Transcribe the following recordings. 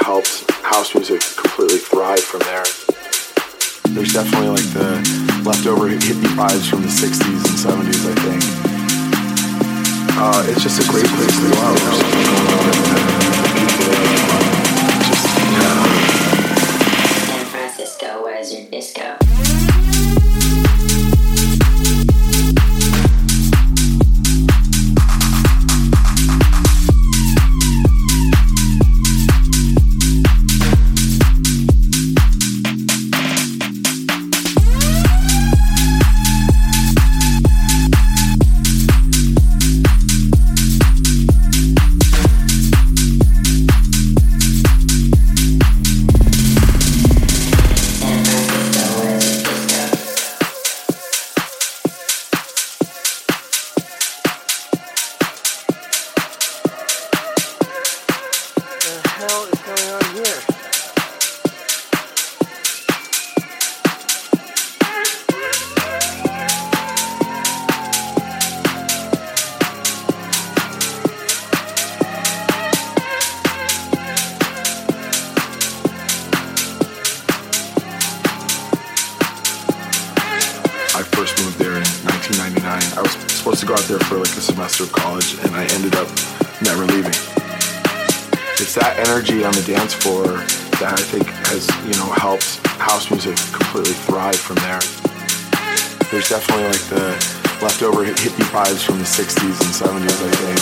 helped house music completely thrive from there. There's definitely like the leftover hippie vibes from the 60s and 70s, I think. Uh, it's just a great place to go out. San Francisco, where's your disco? From the 60s and 70s, I think.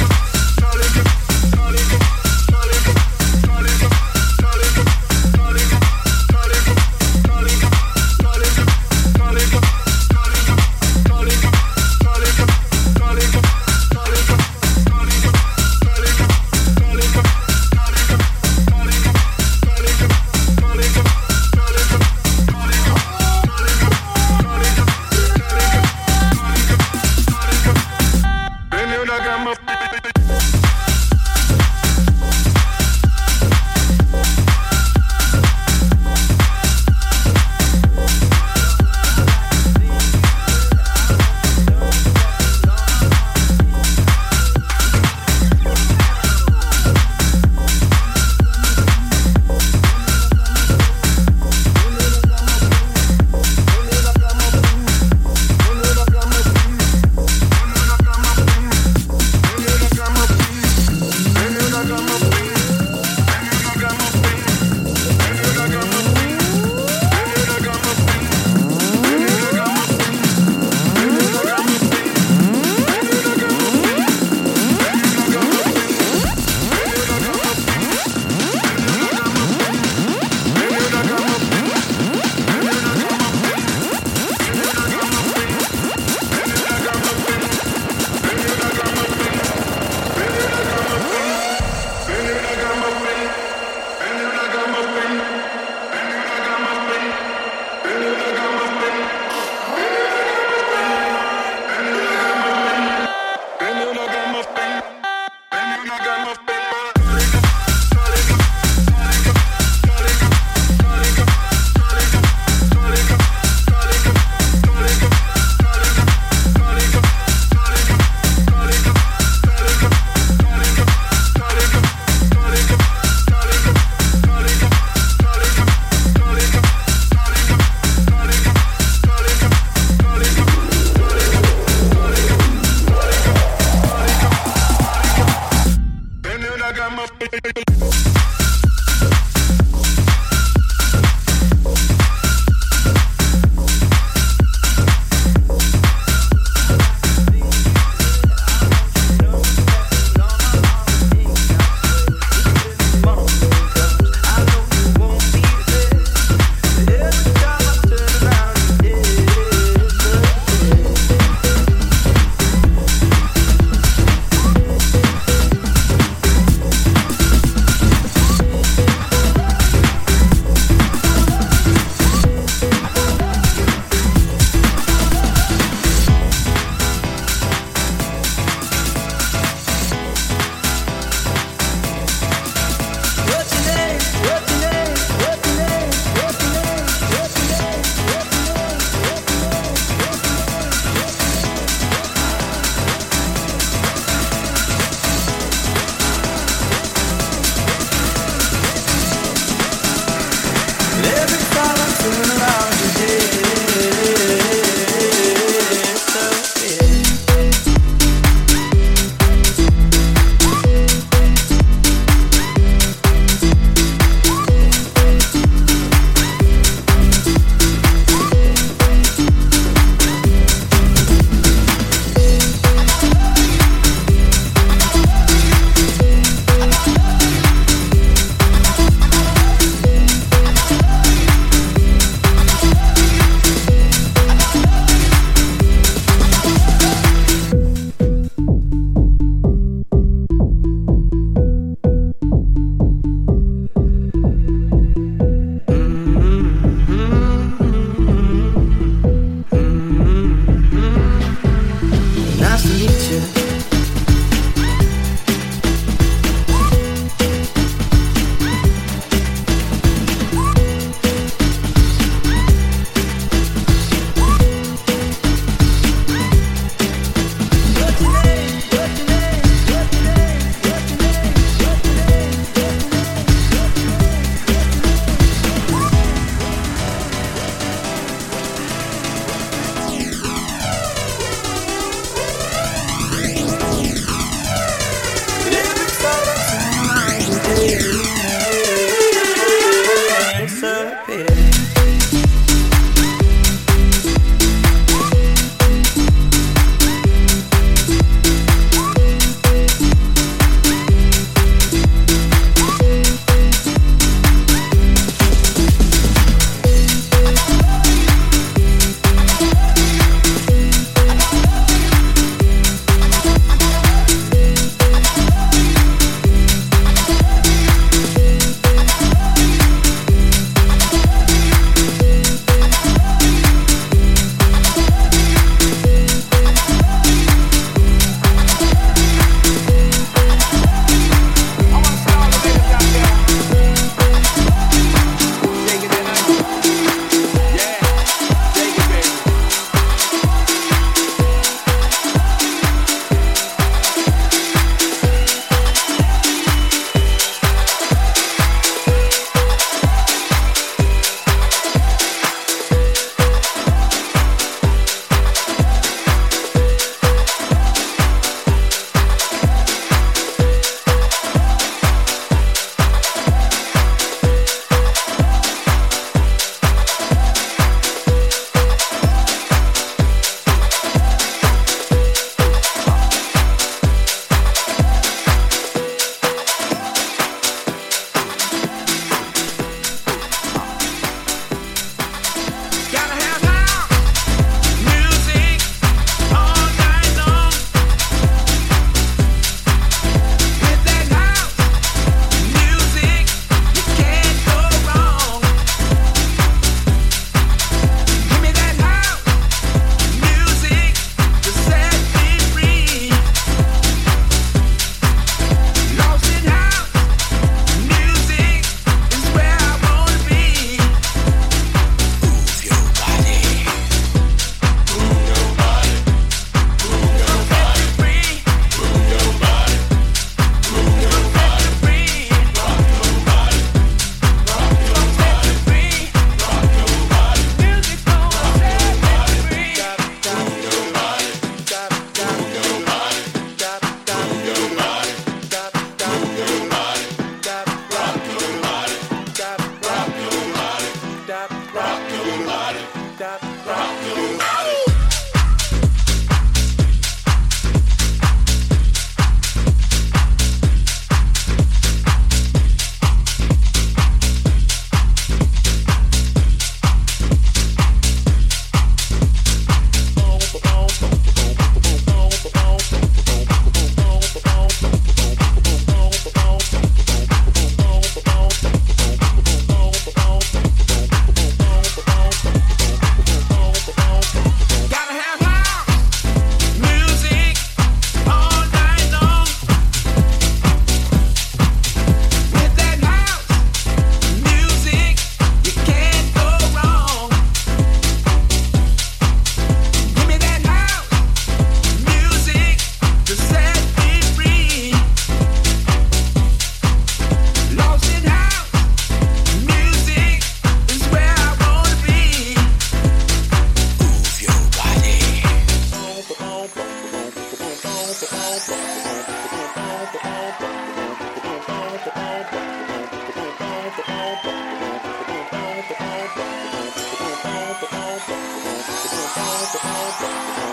Thank